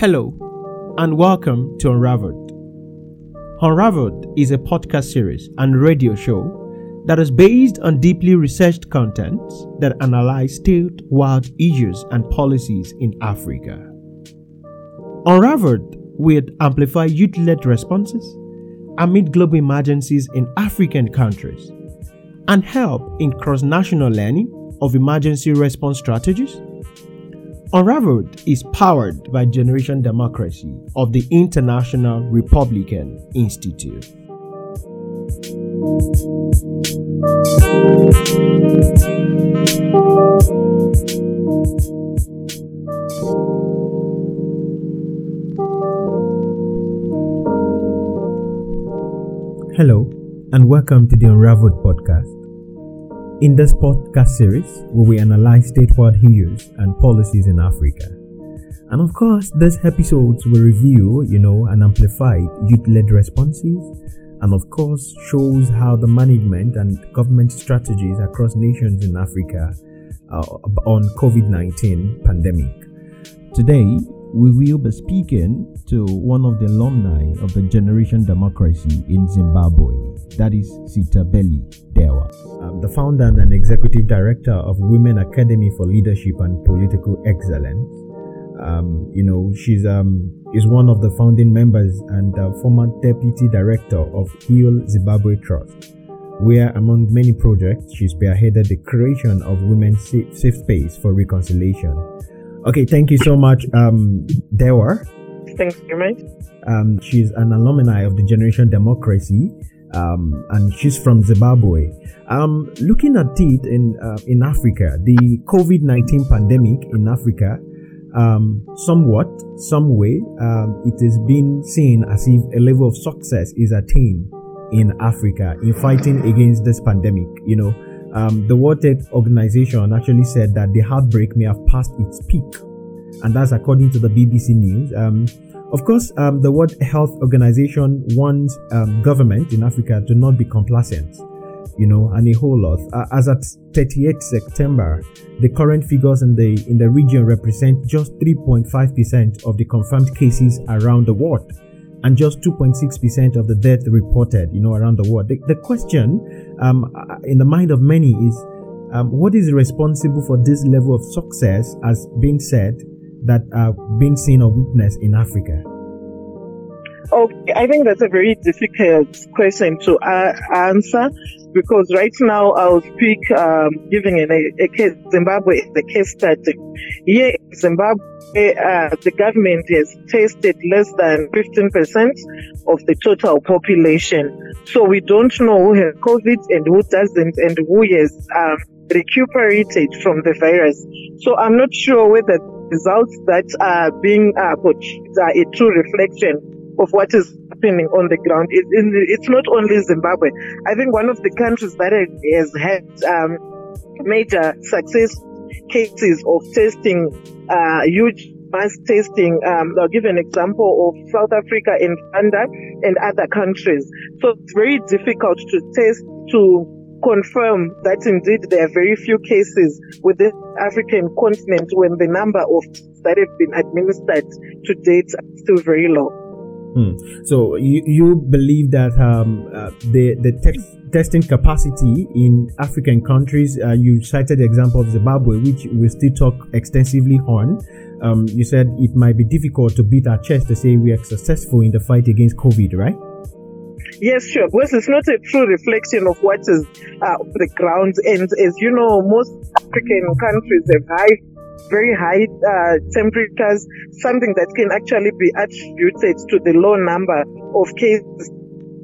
Hello, and welcome to Unraveled. Unraveled is a podcast series and radio show that is based on deeply researched content that analyze state wide issues and policies in Africa. Unraveled will amplify youth led responses amid global emergencies in African countries and help in cross national learning of emergency response strategies. Unraveled is powered by Generation Democracy of the International Republican Institute. Hello, and welcome to the Unraveled podcast. In this podcast series, where we analyze statewide issues and policies in Africa. And of course, these episodes will review, you know, and amplify youth-led responses, and of course, shows how the management and government strategies across nations in Africa uh, on COVID-19 pandemic. Today, we will be speaking to one of the alumni of the Generation Democracy in Zimbabwe, that is Sitabile Dewa, um, the founder and executive director of Women Academy for Leadership and Political Excellence. Um, you know, she's um, is one of the founding members and uh, former deputy director of Heal Zimbabwe Trust, where among many projects she spearheaded the creation of Women's safe Space for Reconciliation Okay, thank you so much, um, Dewa. Thank you, mate. Um, she's an alumni of the Generation Democracy, um, and she's from Zimbabwe. Um, looking at it in uh, in Africa, the COVID nineteen pandemic in Africa, um, somewhat, some way, um, it has been seen as if a level of success is attained in Africa in fighting against this pandemic. You know, um, the World Health Organization actually said that the outbreak may have passed its peak, and that's according to the BBC News. Um, of course, um, the World Health Organization wants um, government in Africa to not be complacent, you know, and a whole lot. Uh, as at 38 September, the current figures in the in the region represent just 3.5 percent of the confirmed cases around the world and just 2.6% of the death reported, you know, around the world. The, the question um, in the mind of many is, um, what is responsible for this level of success as being said that uh, being seen or witnessed in Africa? Okay, I think that's a very difficult question to uh, answer because right now I'll speak um, giving a, a case Zimbabwe is a case study. Here Zimbabwe, uh, the government has tested less than 15% of the total population. So we don't know who has COVID and who doesn't and who has um, recuperated from the virus. So I'm not sure whether the results that are being uh, are a true reflection of what is happening on the ground. It, it's not only Zimbabwe. I think one of the countries that has had um, major success cases of testing, uh, huge mass testing. Um, I'll give an example of South Africa and Rwanda and other countries. So it's very difficult to test to confirm that indeed there are very few cases within the African continent when the number of that have been administered to date are still very low. Hmm. So you, you believe that um, uh, the the testing capacity in African countries, uh, you cited the example of Zimbabwe, which we still talk extensively on. Um, you said it might be difficult to beat our chest to say we are successful in the fight against COVID, right? Yes, sure. Because it's not a true reflection of what is uh, on the ground. And as you know, most African countries have high very high uh, temperatures, something that can actually be attributed to the low number of cases.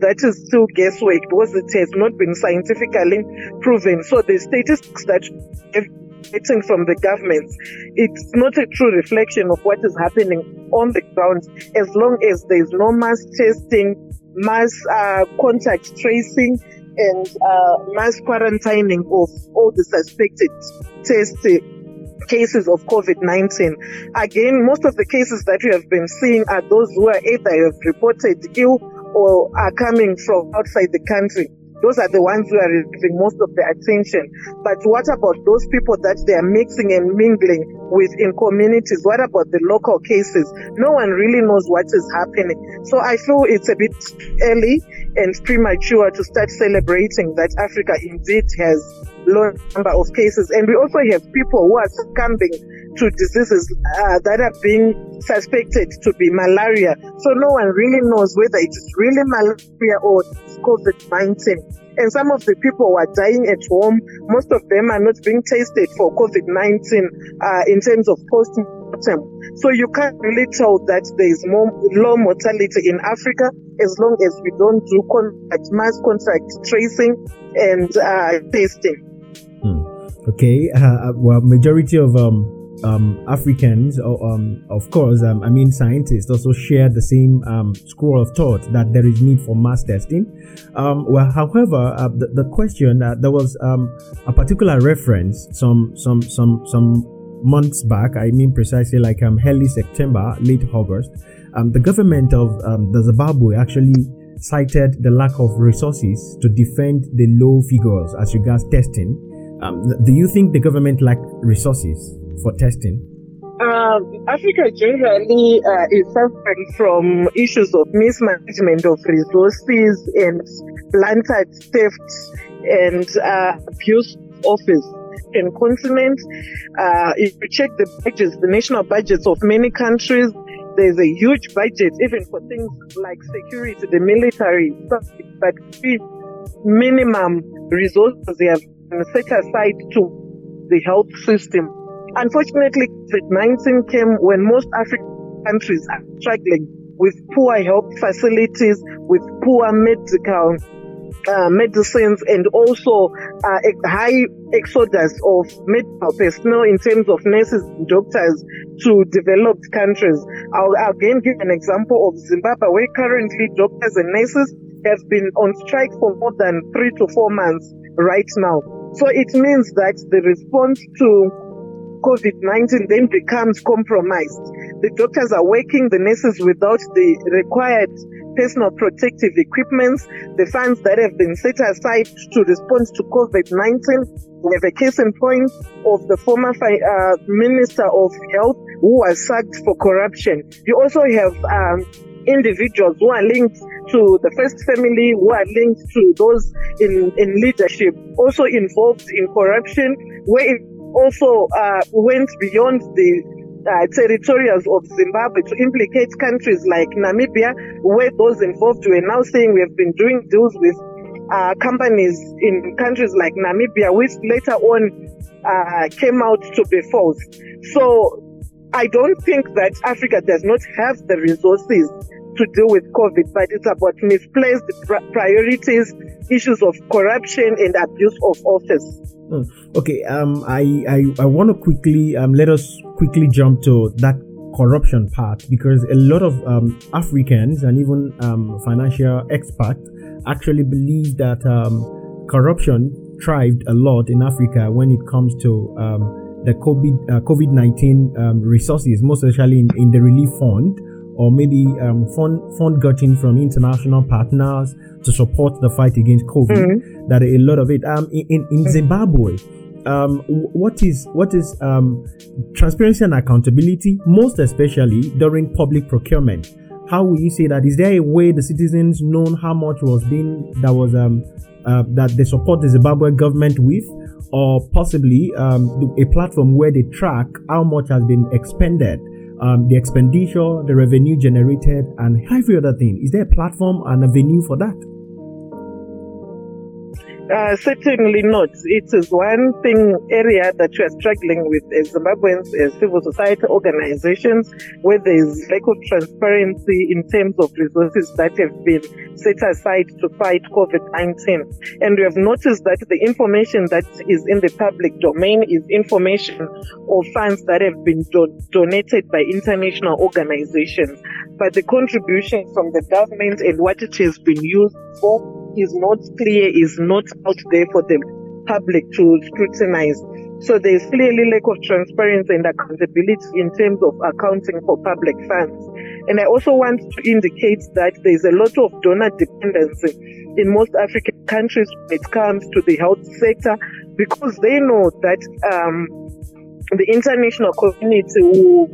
That is still guesswork because it has not been scientifically proven. So the statistics that have getting from the government, it's not a true reflection of what is happening on the ground. As long as there is no mass testing, mass uh, contact tracing, and uh, mass quarantining of all the suspected tests cases of COVID-19. Again, most of the cases that we have been seeing are those who are either have reported ill or are coming from outside the country. those are the ones who are receiving most of the attention. But what about those people that they are mixing and mingling with in communities? What about the local cases? No one really knows what is happening. So I feel it's a bit early and premature to start celebrating that Africa indeed has low number of cases. And we also have people who are succumbing to diseases uh, that are being suspected to be malaria. So no one really knows whether it is really malaria or COVID 19. And some of the people who are dying at home, most of them are not being tested for COVID 19 uh, in terms of post mortem. So you can't really tell that there is more low mortality in Africa as long as we don't do contact, mass contact tracing and uh, testing. Okay, uh, well, majority of um, um, Africans, or, um, of course, um, I mean scientists also share the same um, school of thought that there is need for mass testing. Um, well, however, uh, the, the, question uh, there was a particular reference some some some some months back. I mean precisely like early September, late August. the government of the Zimbabwe actually cited the lack of resources to defend the low figures as regards testing. Do you think the government lacked resources? for testing? Um, Africa generally uh, is suffering from issues of mismanagement of resources and planted theft and uh, abuse of office and continent. Uh, if you check the budgets, the national budgets of many countries, there's a huge budget even for things like security, the military, but with minimum resources they have set aside to the health system Unfortunately, COVID-19 came when most African countries are struggling with poor health facilities, with poor medical uh, medicines, and also uh, high exodus of medical personnel in terms of nurses and doctors to developed countries. I'll again give an example of Zimbabwe, where currently doctors and nurses have been on strike for more than three to four months right now. So it means that the response to COVID 19 then becomes compromised. The doctors are working, the nurses without the required personal protective equipment, the funds that have been set aside to respond to COVID 19. We have a case in point of the former uh, Minister of Health who was sacked for corruption. You also have um, individuals who are linked to the first family, who are linked to those in, in leadership, also involved in corruption, where also uh, went beyond the uh, territorials of Zimbabwe to implicate countries like Namibia, where those involved were now saying we have been doing deals with uh, companies in countries like Namibia, which later on uh, came out to be false. So I don't think that Africa does not have the resources to deal with COVID, but it's about misplaced priorities, issues of corruption and abuse of office. Hmm. Okay, um, I I, I want to quickly um let us quickly jump to that corruption part because a lot of um, Africans and even um, financial experts actually believe that um, corruption thrived a lot in Africa when it comes to um, the COVID uh, COVID nineteen resources, most especially in, in the relief fund or maybe um, fund fund gotten from international partners to support the fight against COVID. Mm-hmm. That a lot of it um, in in, in Zimbabwe. Um, what is what is um, transparency and accountability, most especially during public procurement? How will you say that? Is there a way the citizens know how much was being that was um, uh, that they support the Zimbabwe government with, or possibly um, a platform where they track how much has been expended um, the expenditure, the revenue generated, and every other thing. Is there a platform and a venue for that? Uh, certainly not. It is one thing area that we are struggling with as Zimbabweans, as civil society organizations, where there is lack of transparency in terms of resources that have been set aside to fight COVID-19. And we have noticed that the information that is in the public domain is information of funds that have been do- donated by international organizations. But the contribution from the government and what it has been used for is not clear, is not out there for the public to scrutinize. So there's clearly lack of transparency and accountability in terms of accounting for public funds. And I also want to indicate that there's a lot of donor dependency in most African countries when it comes to the health sector because they know that um, the international community will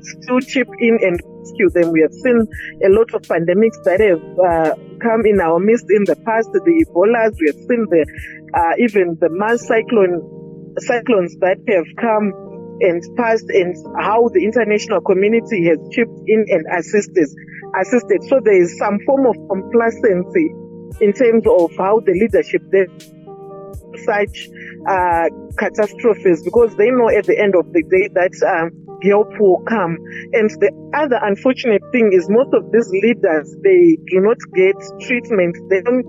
still chip in and rescue them. We have seen a lot of pandemics that have uh, come in our midst in the past, the Ebolas, we have seen the uh, even the mass cyclone cyclones that have come and passed and how the international community has chipped in and assisted assisted. So there is some form of complacency in terms of how the leadership there such uh, catastrophes because they know at the end of the day that um, help will come. And the other unfortunate thing is most of these leaders, they do not get treatment. They don't,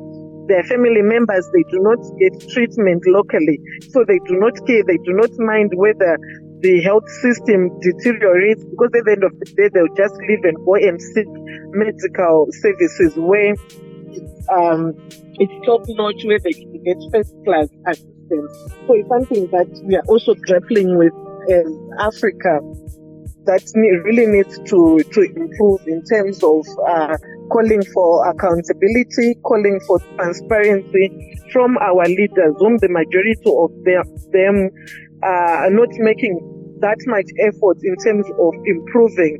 their family members, they do not get treatment locally. So they do not care. They do not mind whether the health system deteriorates because at the end of the day, they'll just live and go and seek medical services where um, it's top notch, where they can get first class assistance. So it's something that we are also grappling with as Africa that really needs to, to improve in terms of uh, calling for accountability, calling for transparency from our leaders, whom the majority of them, them uh, are not making that much effort in terms of improving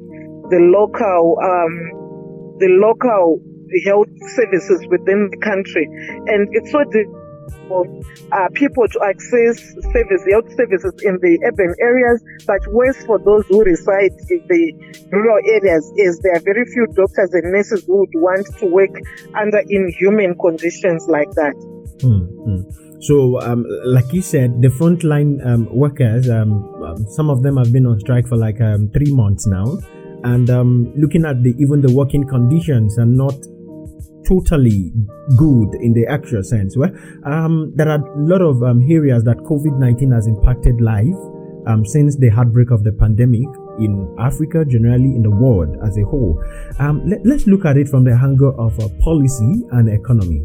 the local um, the local health services within the country. And it's so difficult for uh, people to access service, health services in the urban areas, but worse for those who reside in the rural areas is there are very few doctors and nurses who would want to work under inhuman conditions like that. Mm-hmm. So, um, like you said, the frontline um, workers, um, um, some of them have been on strike for like um, three months now, and um, looking at the even the working conditions are not totally good in the actual sense. Well, um, there are a lot of um, areas that COVID 19 has impacted life um, since the outbreak of the pandemic in Africa, generally in the world as a whole. Um, let, us look at it from the angle of uh, policy and economy.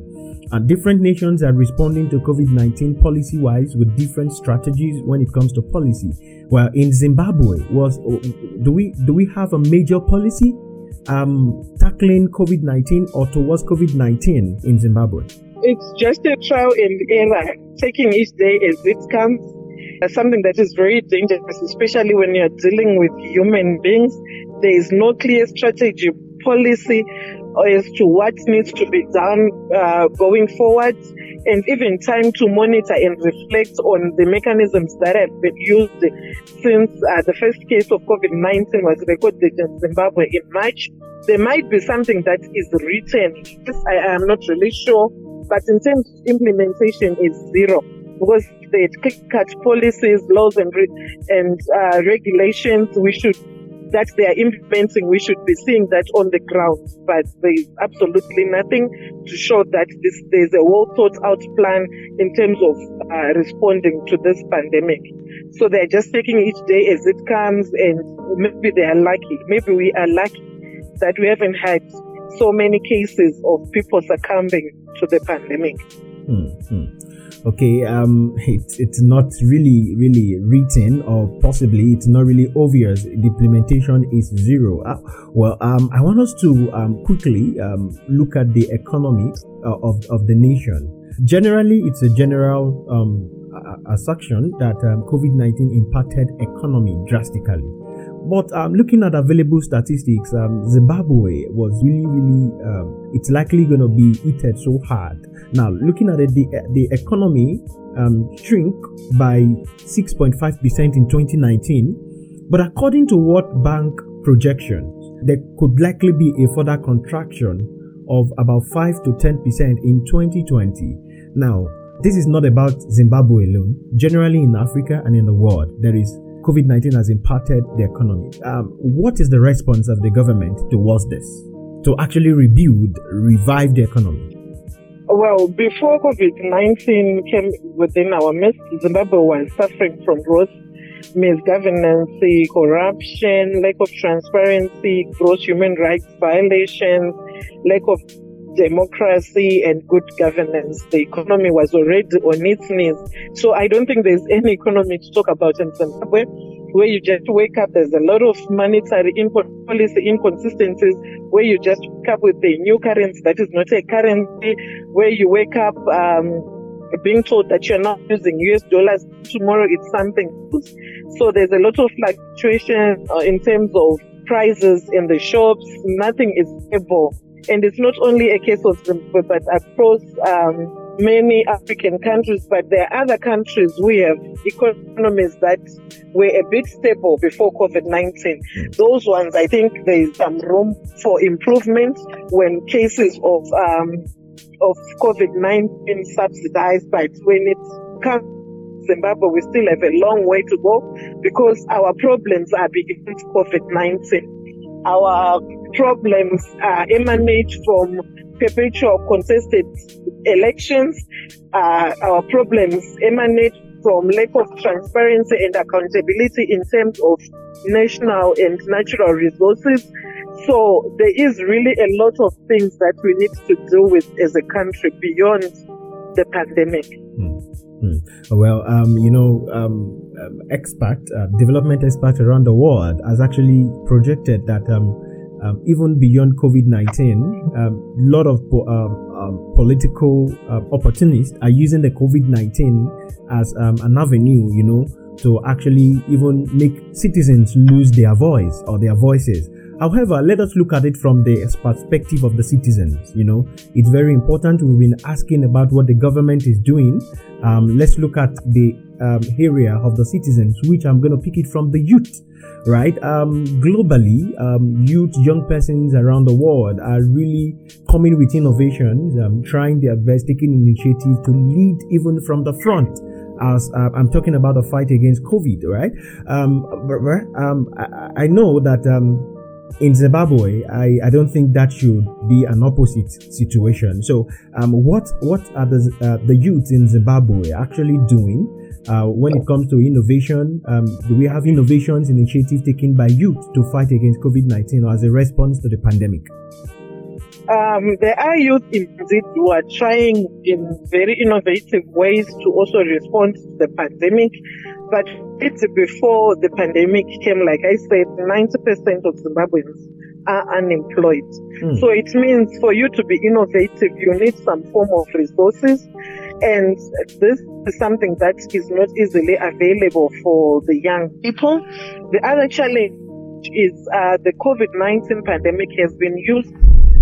Uh, different nations are responding to COVID 19 policy wise with different strategies when it comes to policy. Well, in Zimbabwe, was uh, do we do we have a major policy um, tackling COVID 19 or towards COVID 19 in Zimbabwe? It's just a trial and error, taking each day as it comes. Uh, something that is very dangerous, especially when you're dealing with human beings. There is no clear strategy, policy, as to what needs to be done uh, going forward, and even time to monitor and reflect on the mechanisms that have been used since uh, the first case of COVID 19 was recorded in Zimbabwe in March. There might be something that is written. Yes, I am not really sure, but in terms of implementation, is zero because the cut policies, laws, and, re- and uh, regulations. We should that they are implementing, we should be seeing that on the ground. But there is absolutely nothing to show that this, there's a well thought out plan in terms of uh, responding to this pandemic. So they're just taking each day as it comes, and maybe they are lucky. Maybe we are lucky that we haven't had so many cases of people succumbing to the pandemic. Mm-hmm okay um it's it's not really really written or possibly it's not really obvious. The implementation is zero. Uh, well um i want us to um, quickly um, look at the economy uh, of, of the nation. Generally it's a general um, assumption that um, covid-19 impacted economy drastically but um, looking at available statistics, um, Zimbabwe was really, really, um, it's likely going to be hit so hard. Now, looking at it, the, the economy um, shrink by 6.5% in 2019. But according to World Bank projections, there could likely be a further contraction of about 5 to 10% in 2020. Now, this is not about Zimbabwe alone. Generally, in Africa and in the world, there is COVID 19 has impacted the economy. Um, what is the response of the government towards this to actually rebuild, revive the economy? Well, before COVID 19 came within our midst, Zimbabwe was suffering from gross misgovernance, corruption, lack of transparency, gross human rights violations, lack of democracy and good governance. The economy was already on its knees. So I don't think there's any economy to talk about in Zimbabwe. where you just wake up, there's a lot of monetary policy inconsistencies, where you just wake up with a new currency that is not a currency, where you wake up um, being told that you're not using US dollars, tomorrow it's something else. So there's a lot of fluctuation uh, in terms of prices in the shops. Nothing is stable. And it's not only a case of Zimbabwe, but across um, many African countries, but there are other countries we have economies that were a bit stable before COVID 19. Those ones, I think there is some room for improvement when cases of um, of COVID 19 subsidized, when it comes Zimbabwe, we still have a long way to go because our problems are beyond COVID 19. Our problems uh, emanate from perpetual contested elections. Uh, our problems emanate from lack of transparency and accountability in terms of national and natural resources. So there is really a lot of things that we need to do with as a country beyond the pandemic. Mm. Mm. Well, um, you know, um, um, expert, uh, development expert around the world has actually projected that um, um, even beyond COVID 19, a um, lot of po- um, um political uh, opportunists are using the COVID 19 as an avenue, you know, to actually even make citizens lose their voice or their voices. However, let us look at it from the perspective of the citizens. You know, it's very important. We've been asking about what the government is doing. Um, let's look at the area of the citizens, which I'm going to pick it from the youth right? Um, globally, um, youth, young persons around the world are really coming with innovations, um, trying their best, taking initiative to lead even from the front. As uh, I'm talking about the fight against COVID, right? Um, um, I, I, know that um, in Zimbabwe, I, I don't think that should be an opposite situation. So, um, what what are the uh, the youth in Zimbabwe actually doing uh, when it comes to innovation? Um, do we have innovations initiatives taken by youth to fight against COVID nineteen or as a response to the pandemic? Um, there are youth indeed who are trying in very innovative ways to also respond to the pandemic. But it's before the pandemic came, like I said, 90% of Zimbabweans are unemployed. Mm. So it means for you to be innovative, you need some form of resources. And this is something that is not easily available for the young people. The other challenge is uh, the COVID 19 pandemic has been used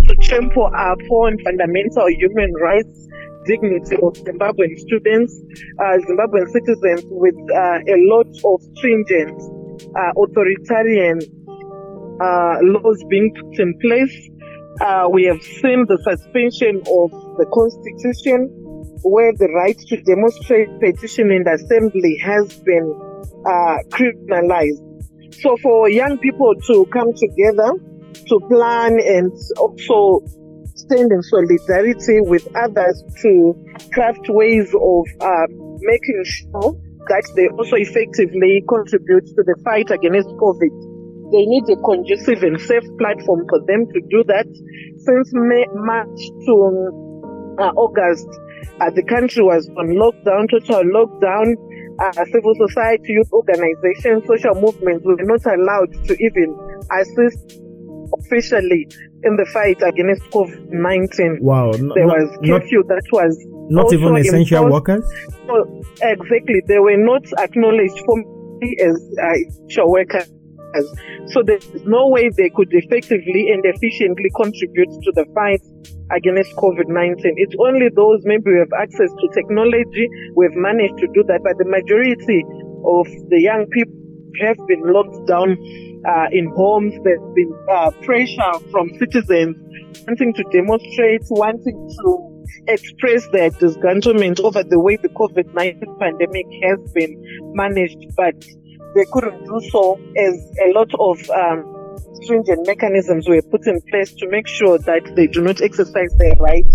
to trample upon fundamental human rights dignity of Zimbabwean students, uh, Zimbabwean citizens with uh, a lot of stringent uh, authoritarian uh, laws being put in place. Uh, we have seen the suspension of the constitution where the right to demonstrate, petition and assembly has been uh, criminalized. So for young people to come together to plan and also stand in solidarity with others to craft ways of uh, making sure that they also effectively contribute to the fight against COVID. They need a conducive and safe platform for them to do that. Since May, March to uh, August, uh, the country was on lockdown, total lockdown. Uh, civil society, youth organizations, social movements were not allowed to even assist officially in the fight against COVID 19. Wow. there was curfew that was. Not even essential imposed. workers? So, exactly. They were not acknowledged formally as uh, essential workers. So there's no way they could effectively and efficiently contribute to the fight against COVID-19. It's only those maybe who have access to technology who have managed to do that, but the majority of the young people have been locked down uh, in homes. There's been uh, pressure from citizens wanting to demonstrate, wanting to express their disgruntlement over the way the COVID 19 pandemic has been managed, but they couldn't do so as a lot of um, stringent mechanisms were put in place to make sure that they do not exercise their right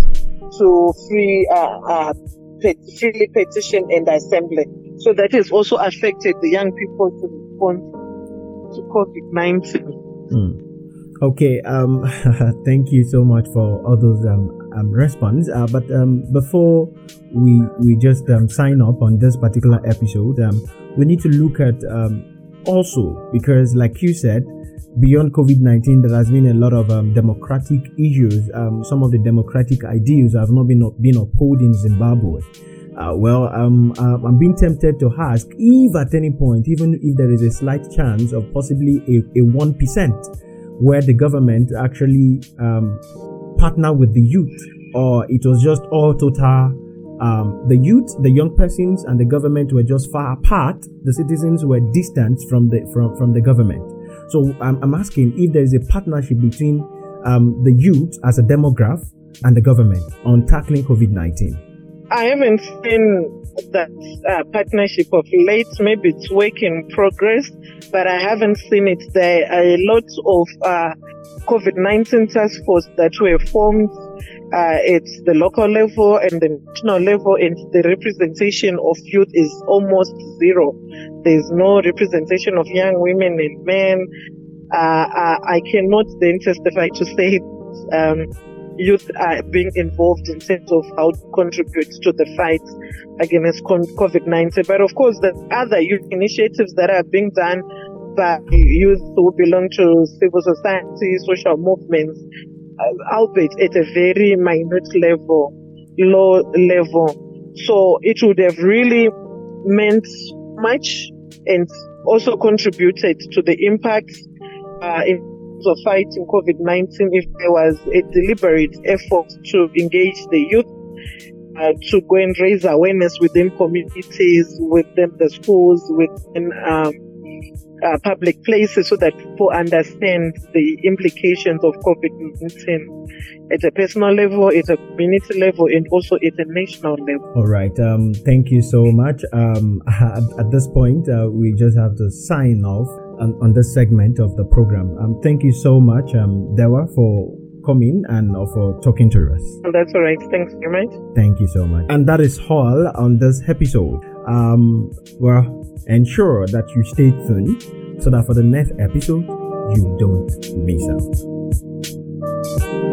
to free uh, uh, freely petition and assembly. So that has also affected the young people's response to COVID 19. Mm. Okay, um, thank you so much for all those um, um response. Uh, but um, before we we just um, sign up on this particular episode, um, we need to look at um, also because, like you said, beyond COVID 19, there has been a lot of um, democratic issues. Um, some of the democratic ideals have not been, been upheld in Zimbabwe. Uh, well, um, uh, I'm being tempted to ask if at any point, even if there is a slight chance of possibly a, a 1% where the government actually um, partner with the youth, or it was just all total um, the youth, the young persons, and the government were just far apart. The citizens were distant from the from, from the government. So I'm, I'm asking if there is a partnership between um, the youth as a demograph and the government on tackling COVID 19. I haven't seen that uh, partnership of late. Maybe it's work in progress, but I haven't seen it there. Are a lot of uh, COVID 19 task force that were formed uh, at the local level and the national level, and the representation of youth is almost zero. There's no representation of young women and men. Uh, uh I cannot then testify to say um, youth are being involved in terms of how to contribute to the fight against COVID 19. But of course, the other youth initiatives that are being done by youth who belong to civil society, social movements, albeit at a very minute level, low level. So it would have really meant much and also contributed to the impact uh, in of fighting COVID 19 if there was a deliberate effort to engage the youth, uh, to go and raise awareness within communities, within the schools, within um, uh, public places so that people understand the implications of COVID-19 at a personal level, at a community level, and also at a national level. All right. Um, thank you so much. Um, at, at, this point, uh, we just have to sign off on, on this segment of the program. Um, thank you so much, um, Dewa, for coming and for talking to us. That's all right. Thanks very much. Thank you so much. And that is all on this episode. Um, well, ensure that you stay tuned so that for the next episode, you don't miss out.